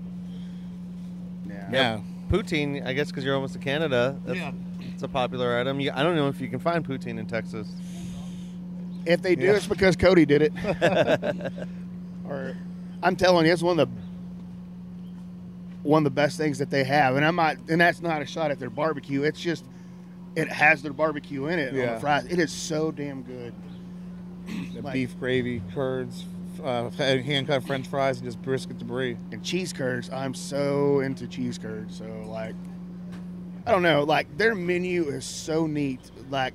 Yeah. yeah, Poutine, I guess, because you're almost to Canada. That's, Yeah. It's a popular item. You, I don't know if you can find poutine in Texas. If they do, Yeah. it's because Cody did it. (laughs) (laughs) or I'm telling you, it's one of the one of the best things that they have. And I'm not, and that's not a shot at their barbecue. It's just it has their barbecue in it on Yeah. the fries. It is so damn good. the Like- beef gravy, curds, uh, hand cut French fries, and just brisket debris. and cheese curds. I'm so into cheese curds. So like, I don't know. Like their menu is so neat. Like,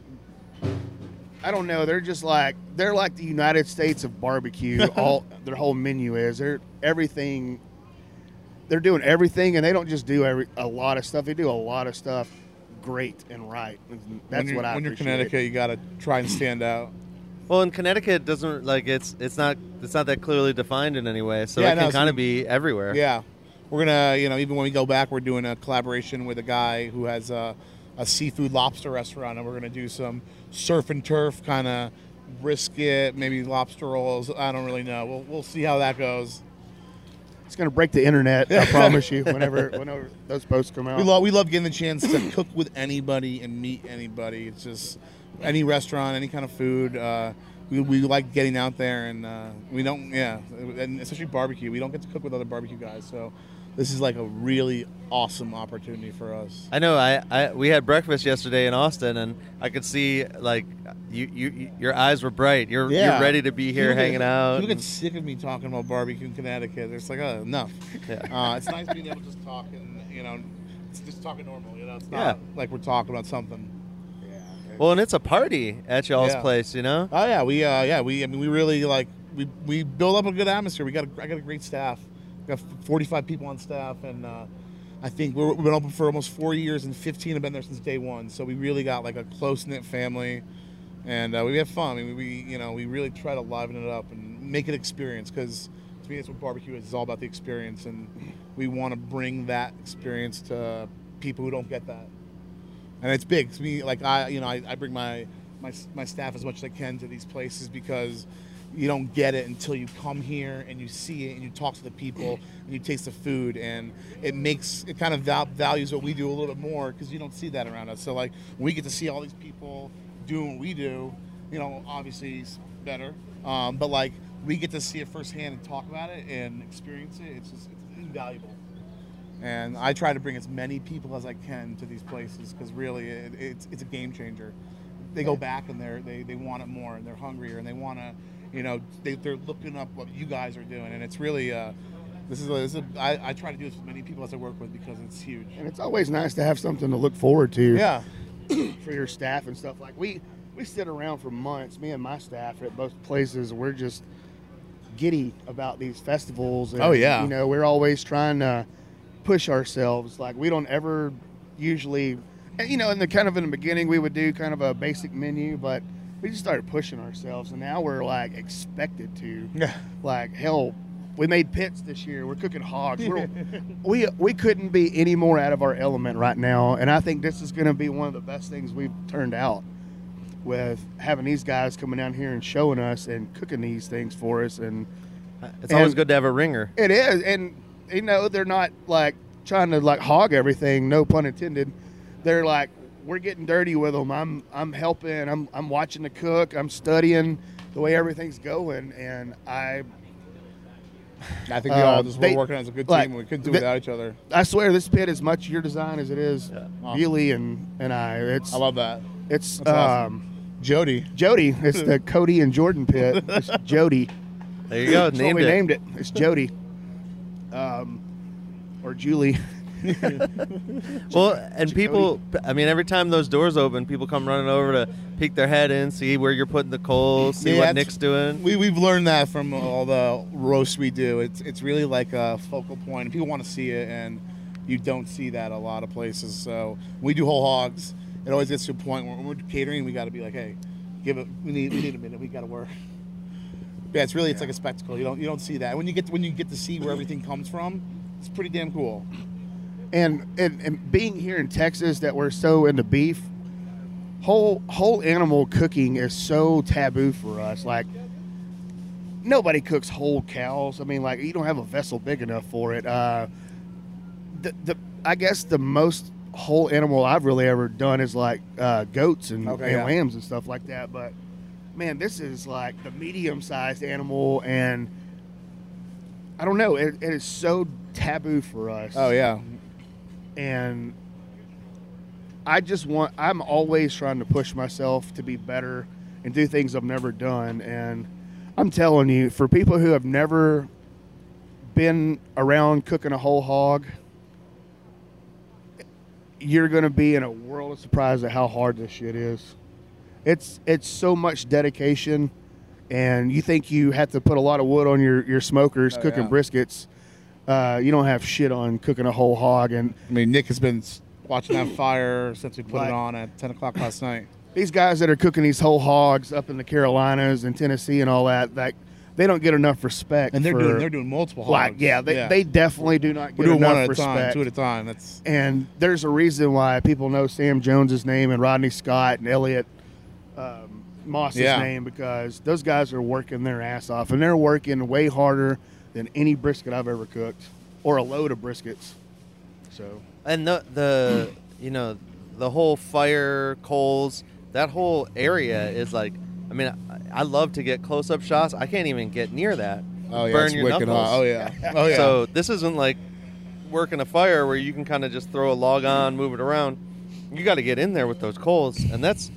I don't know. They're just like they're like the United States of barbecue. (laughs) all their whole menu is. They're everything. They're doing everything, and they don't just do every a lot of stuff. They do a lot of stuff great and right. That's when what I when you're. Connecticut, you got to try and stand out. Well, in Connecticut, it doesn't like it's it's not it's not that clearly defined in any way, so Yeah, it no, can so kind of be everywhere. Yeah, we're gonna, you know, even when we go back, we're doing a collaboration with a guy who has a, a seafood lobster restaurant, and we're gonna do some surf and turf kind of brisket, maybe lobster rolls. I don't really know. We'll we'll see how that goes. It's gonna break the internet. I (laughs) promise you. Whenever whenever those posts come out, We love we love getting the chance to cook with anybody and meet anybody. It's just any restaurant, any kind of food. Uh, we, we like getting out there, and uh, we don't, yeah, and especially barbecue. We don't get to cook with other barbecue guys, so this is like a really awesome opportunity for us. I know. I, I we had breakfast yesterday in Austin, and I could see like you, you your eyes were bright. You're Yeah. you're ready to be here People get- hanging out. People get sick of me talking about barbecue in Connecticut. It's like, oh, enough. Yeah. Uh, it's nice being able to just talk and you know, it's just talking normal. You know, it's not Yeah. like we're talking about something. Well, and it's a party at y'all's Yeah. place, you know. Oh yeah, we uh, yeah we I mean we really like we we build up a good atmosphere. We got a, I got a great staff. We got 45 people on staff, and uh, I think we're, we've been open for almost four years, and 15 have been there since day one. So we really got like a close knit family, and uh, we have fun. I mean, we you know we really try to liven it up and make it experience because to me that's what barbecue is. It's all about the experience, and we want to bring that experience to people who don't get that and it's big to me. Like I, you know, I, I bring my, my my staff as much as I can to these places because you don't get it until you come here and you see it and you talk to the people and you taste the food and it makes it kind of val- values what we do a little bit more because you don't see that around us. So like we get to see all these people doing what we do, you know, obviously it's better, um, but like we get to see it firsthand and talk about it and experience it. It's just it's invaluable and I try to bring as many people as I can to these places because really it, it's it's a game changer. They go back and they're they, they want it more and they're hungrier and they want to, you know, they, they're looking up what you guys are doing and it's really uh, this is a, this is a, I, I try to do this with as many people as I work with because it's huge. and it's always nice to have something to look forward to. Yeah, (coughs) for your staff and stuff. Like we we sit around for months. Me and my staff at both places. We're just giddy about these festivals. And, Oh, yeah. you know we're always trying to push ourselves. Like we don't ever usually, you know, in the kind of in the beginning we would do kind of a basic menu, but we just started pushing ourselves, and now we're like expected to. yeah. Like hell, we made pits this year. We're cooking hogs. We're, (laughs) we we couldn't be any more out of our element right now, and I think this is going to be one of the best things we've turned out with having these guys coming down here and showing us and cooking these things for us. And It's always And- good to have a ringer. it is, and you know they're not like trying to like hog everything. No pun intended. They're like we're getting dirty with them. I'm I'm helping. I'm I'm watching the cook. I'm studying the way everything's going, and I I think we all Uh, just they- we're working as a good team. like, we couldn't do it the- without each other. I swear this pit is much your design as it is Awesome. Billy and and I. It's I love that. it's That's awesome. um Jody. Jody. It's the (laughs) Cody and Jordan pit. It's Jody. There you go. That's what named we it. named it. It's Jody. Um, or Julie. (laughs) Well, and people, I mean, every time those doors open, people come running over to peek their head in, see where you're putting the coals, see Yeah, what Nick's doing. We, we've learned that from all the roasts we do. It's it's really like a focal point, people want to see it, and you don't see that a lot of places. So we do whole hogs, it always gets to a point where when we're catering, we got to be like, hey, give it. We need we need a minute. We got to work. Yeah, it's really it's like a spectacle. You don't you don't see that when you get when you get to see where everything comes from. It's pretty damn cool. and, and and being here in Texas that we're so into beef, whole whole animal cooking is so taboo for us. Like nobody cooks whole cows. I mean, like you don't have a vessel big enough for it. Uh, the the I guess the most whole animal I've really ever done is like uh, goats and, Okay, and yeah. lambs and stuff like that. But man, this is like the medium sized animal and. I don't know. It, it is so taboo for us Oh yeah, and I just want I'm always trying to push myself to be better and do things I've never done and I'm telling you, for people who have never been around cooking a whole hog, you're going to be in a world of surprise at how hard this shit is. It's it's so much dedication, and you think you have to put a lot of wood on your your smokers Oh, cooking yeah. briskets. Uh, you don't have shit on cooking a whole hog, and I mean, Nick has been watching that fire since we put Like- it on at 10 o'clock last night. these guys that are cooking these whole hogs up in the Carolinas and Tennessee and all that, like they don't get enough respect. And they're for, doing they're doing multiple hogs. like yeah, they, they definitely do not get We're doing enough one at a time, two at a time. That's and there's a reason why people know Sam Jones's name and Rodney Scott and Elliott Moss's Yeah. name because those guys are working their ass off and they're working way harder than any brisket I've ever cooked or a load of briskets. So And the the you know the whole fire coals that whole area is like I mean I, I love to get close up shots. I can't even get near that. oh yeah, Burn it's your wicked knuckles. hot. Oh yeah, (laughs) oh yeah. So this isn't like working a fire where you can kind of just throw a log on, move it around. You got to get in there with those coals, and that's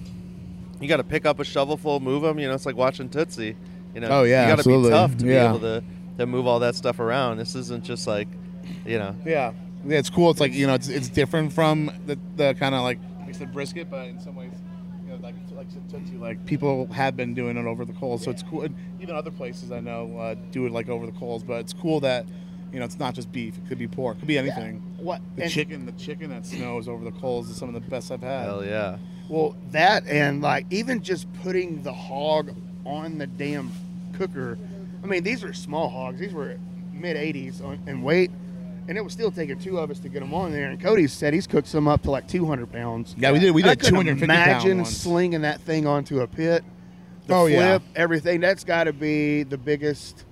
you got to pick up a shovelful, move them. You know, it's like watching Tootsie. You know, Oh, yeah, you got to be tough to Yeah. be able to to move all that stuff around. This isn't just like, you know, yeah, yeah, it's cool. It's like you know, it's it's different from the, the kind of like we said brisket, but in some ways, you know, like like I Tootsie, like people have been doing it over the coals, so it's cool. And even other places I know uh, do it like over the coals, but it's cool that you know it's not just beef; it could be pork, it could be anything. what The and- chicken, the chicken that Snow's over the coals is some of the best I've had. hell yeah. Well, that and like even just putting the hog on the damn cooker. I mean, these are small hogs. These were mid 80s on- in weight, and it was still taking two of us to get them on there. And Cody said he's cooked some up to like 200 pounds. Yeah, we did. We did couldn't 250 pound Imagine ones. slinging that thing onto a pit. The Oh, yeah. everything. That's got to be the biggest,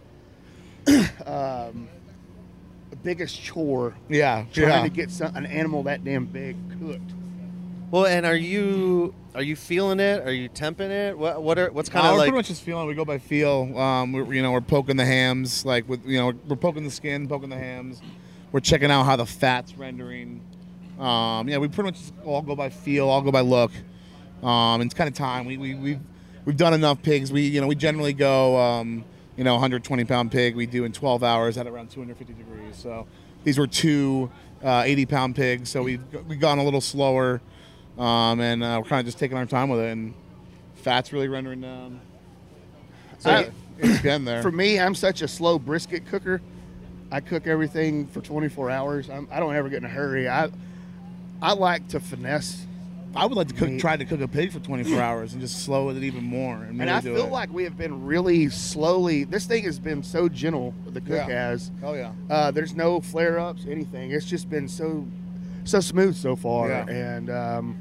(clears throat) um, the biggest chore. Yeah, Trying yeah. to get some, an animal that damn big cooked. Well, and are you are you feeling it? Are you temping it? What what are what's kind Uh, of we're like? pretty much just feeling. We go by feel. Um, we're, you know, we're poking the hams, like with you know, we're poking the skin, poking the hams. We're checking out how the fat's rendering. Um, yeah, we pretty much all go by feel, all go by look. Um, it's kind of time. We we we've we've done enough pigs. We you know we generally go um, you know 120 pound pig. We do in 12 hours at around 250 degrees. So these were two uh, 80 pound pigs. So we've we've gone a little slower. Um, and uh, we're kind of just taking our time with it, and fat's really rendering down. So I- it's getting there. For me, I'm such a slow brisket cooker. I cook everything for 24 hours. I'm, I don't ever get in a hurry. I I like to finesse, I would like to cook, Meat. try to cook a pig for 24 hours and just slow it even more. And, and I do feel it. like we have been really slowly. This thing has been so gentle. The cook Yeah. has. oh yeah, Uh, there's no flare ups, anything. It's just been so so smooth so far. Yeah. And um,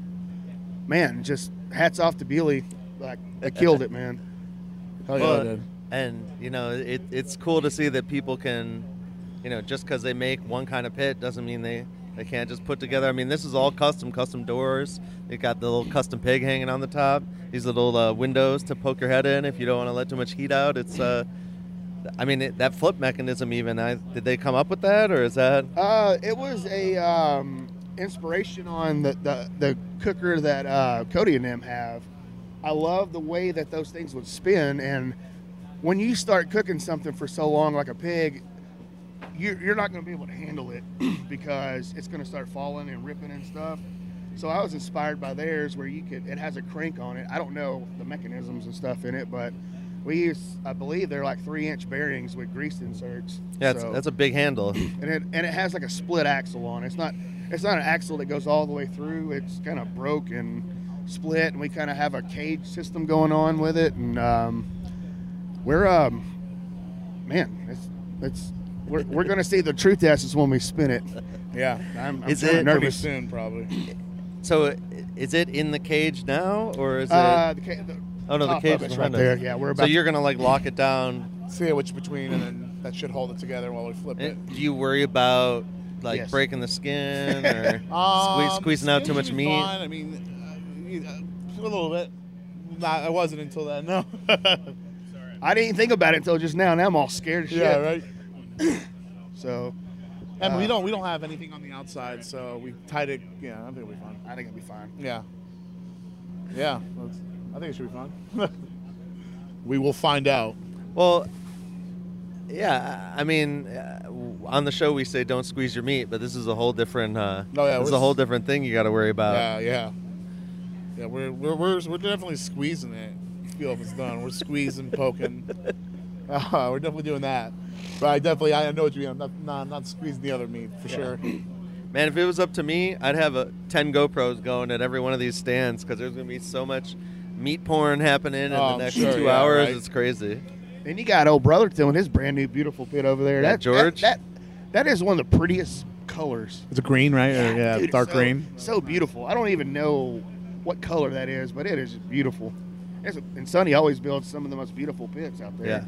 man, just hats off to Bewley. Like they (laughs) killed it, man. hell yeah, Well, and you know, it, it's cool to see that people can, you know, just because they make one kind of pit doesn't mean they they can't just put together. I mean, this is all custom, custom doors. It got the little custom pig hanging on the top. These little uh, windows to poke your head in if you don't want to let too much heat out. It's uh, I mean, it, that flip mechanism even. I, did they come up with that, or is that? Uh, it was a um, inspiration on the, the, the cooker that uh, Cody and them have. I love the way that those things would spin, and when you start cooking something for so long, like a pig, you're, you're not going to be able to handle it (clears throat) because it's going to start falling and ripping and stuff. So I was inspired by theirs, where you could. It has a crank on it. I don't know the mechanisms and stuff in it, but we use, I believe, they're like three inch bearings with grease inserts. Yeah, that's, So- that's a big handle. and it and it has like a split axle on it. It's not it's not an axle that goes all the way through. It's kind of broke and split, and we kind of have a cage system going on with it. And um, we're um, man, it's it's we're, we're gonna see the truth test is when we spin it. (laughs) Yeah, I'm, I'm Is kinda it- pretty nervous. soon probably. So, is it in the cage now, or is it? Uh, the, ca- the oh no, the cage is right there. Yeah, we're about. So about. you're gonna like lock it down. See which between, and then that should hold it together while we flip it. Eh, Do you worry about like Yes. breaking the skin (laughs) or (laughs) Um, squeeze, squeezing out too much meat? Fine. I mean, uh, uh, a little bit. Not, I wasn't until then. No. (laughs) I didn't think about it until just now. Now I'm all scared shit. yeah, right. (coughs) So And we Uh, don't we don't have anything on the outside, so we tied it. Yeah, I think it'll be fine. I think it'll be fine. Yeah. Yeah. I think it should be fine. we will find out. Well, yeah. I mean, uh, on the show we say don't squeeze your meat, but this is a whole different. Uh, Oh, yeah, this is a whole different thing you got to worry about. yeah, yeah, yeah. We're we're we're, we're definitely squeezing it. Feel if it's done. We're squeezing, poking. (laughs) Uh, we're definitely doing that. But I definitely I know what you mean. I'm not not, not squeezing the other meat for sure. Man, if it was up to me, I'd have a, 10 GoPros going at every one of these stands because there's going to be so much meat porn happening in Oh, the next sure, two yeah, hours. right. It's crazy. And you got old brother doing his brand new beautiful pit over there. Yeah, that, George. That, that that is one of the prettiest colors. It's a green, right? Or, yeah, Dude, dark so- green. So beautiful. I don't even know what color that is, but it is beautiful. It's a- and Sonny always builds some of the most beautiful pits out there. Yeah.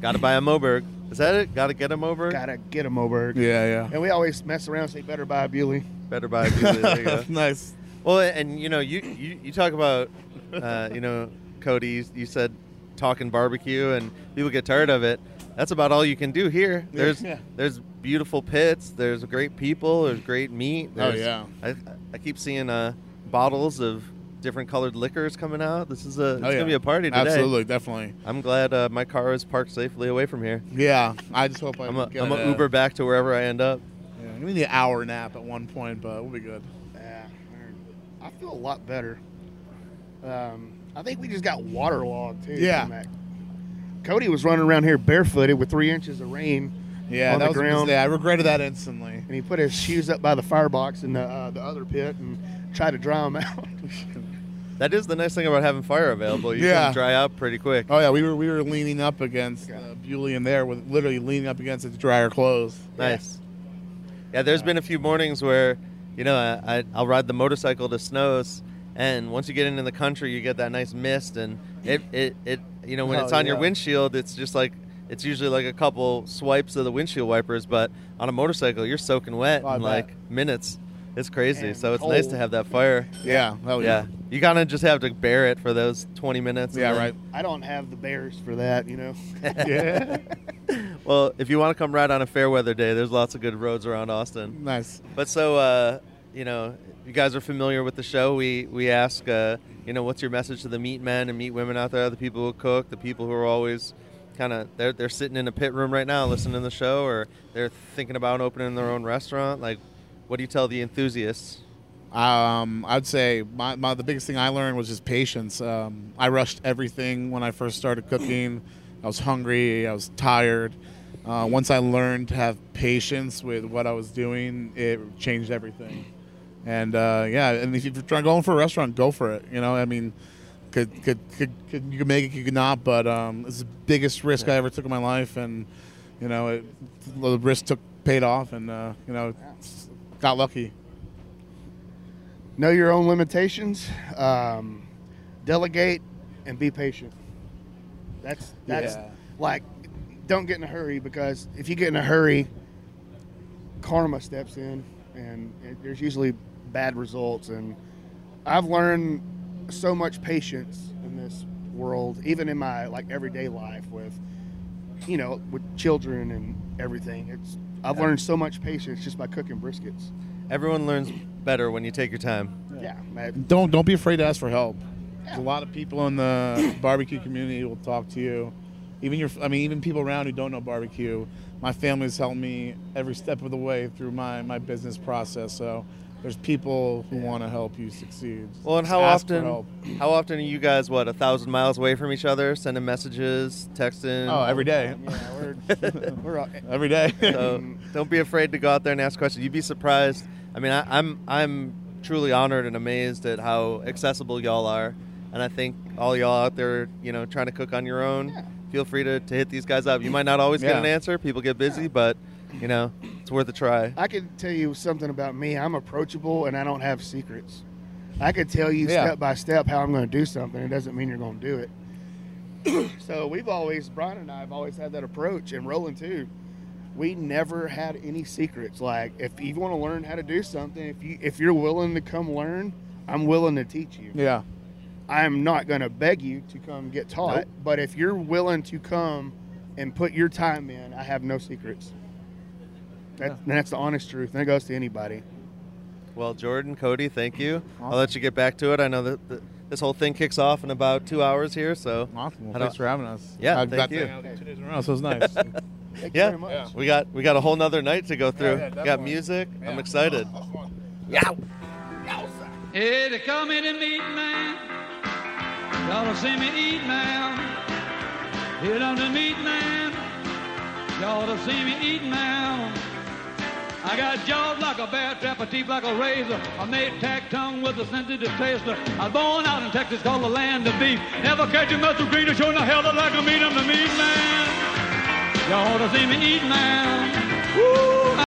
Got to buy a Moberg. Is that it? Got to get a Moberg? Gotta get them Moberg. Yeah, yeah. And we always mess around and say, better buy a Bewley. Better buy a Bewley. There you go. (laughs) nice. Well, and you know, you you, you talk about, uh, you know, Cody. You, you said talking barbecue, and people get tired of it. That's about all you can do here. There's yeah. there's beautiful pits. There's great people. There's great meat. Oh, yeah. I, I keep seeing uh, bottles of different colored liquors coming out. This is a it's Oh, yeah. gonna be a party today. Absolutely, definitely. I'm glad uh, my car is parked safely away from here. Yeah, I just hope I I'm a, get I'm a Uber back to wherever I end up. Yeah, we need an hour nap at one point, but we'll be good. Yeah. I feel a lot better. Um, I think we just got waterlogged too. Yeah. Cody was running around here barefooted with three inches of rain. Yeah, on that the was a ground. mistake. I regretted that instantly. And he put his shoes up by the firebox in the uh, the other pit and tried to dry them out. (laughs) That is the nice thing about having fire available. You Yeah. can dry out pretty quick. Oh yeah, we were we were leaning up against uh, Bewley in there with literally leaning up against it to dry our clothes. Nice. Yeah, there's been a few mornings where, you know, I, I, I'll ride the motorcycle to Snow's, and once you get into the country, you get that nice mist, and it, it, it you know, when Oh, it's on your windshield, it's just like, it's usually like a couple swipes of the windshield wipers, but on a motorcycle, you're soaking wet Oh, in like minutes. It's crazy. And so it's nice to have that fire. Yeah, hell Yeah. You kind of just have to bear it for those 20 minutes. Yeah, right. I don't have the bears for that, you know. (laughs) Yeah, Well, if you want to come ride on a fair weather day, there's lots of good roads around Austin. nice. But so, uh, you know, you guys are familiar with the show. We we ask, uh, you know, what's your message to the meat men and meat women out there, the people who cook, the people who are always kind of they're they're sitting in a pit room right now listening to the show, or they're thinking about opening their own restaurant. Like, what do you tell the enthusiasts? Um, I'd say my, my the biggest thing I learned was just patience. Um, I rushed everything when I first started cooking. I was hungry. I was tired. Uh, once I learned to have patience with what I was doing, it changed everything. And uh, yeah, and if you're trying going for a restaurant, go for it. You know, I mean, could could, could, could you could make it, you could not. But um, it's the biggest risk I ever took in my life, and you know, it, the risk took paid off, and uh, you know, got lucky. know your own limitations, um, delegate, and be patient. That's that's Yeah. like don't get in a hurry because if you get in a hurry, karma steps in, and it, there's usually bad results. And I've learned so much patience in this world, even in my like everyday life with you know with children and everything. It's I've learned so much patience just by cooking briskets. Everyone learns better when you take your time. Yeah, man. don't don't be afraid to ask for help. There's a lot of people in the barbecue community will talk to you. Even your, I mean, even people around who don't know barbecue. My family's helped me every step of the way through my my business process. So there's people who want to help you succeed. Well, and how ask often? help. How often are you guys what a thousand miles away from each other, sending messages, texting? Oh, every day, Yeah, we're, (laughs) we're all- every day. So don't be afraid to go out there and ask questions. You'd be surprised. I mean, I, I'm I'm truly honored and amazed at how accessible y'all are, and I think all y'all out there, you know, trying to cook on your own, feel free to, to hit these guys up. You might not always get an answer. People get busy, but you know, it's worth a try. I can tell you something about me. I'm approachable and I don't have secrets. I could tell you Yeah. step by step how I'm going to do something. It doesn't mean you're going to do it. (clears throat) so we've always, Brian and I have always had that approach, and Roland too. We never had any secrets. Like if you want to learn how to do something, if you if you're willing to come learn, I'm willing to teach you. yeah, I'm not going to beg you to come get taught, Nope. but if you're willing to come and put your time in, I have no secrets. That, and that's the honest truth. And that goes to anybody. Well, Jordan, Cody, thank you. I'll let you get back to it. I know that the, this whole thing kicks off in about two hours here. So Awesome. Well, thanks for having us. Yeah, I've thank got you. to- Two days in a row, so it's nice. (laughs) Thank you Yeah, very much. we got we got a whole nother night to go through. yeah, we got definitely. music. I'm Yeah. excited. (laughs) Yeah. Hey, they call me the meat man. Y'all to see me eat now. Here I'm the meat man. Y'all to see me eat now. I got jaws like a bear trap, a teeth like a razor. I made tack tongue with a sensitive taster. I was born out in Texas, called the land of beef. Never catch a muscle greener, showing the hell like a meat. I'm the meat man. Y'all ought to see me eat now. Woo!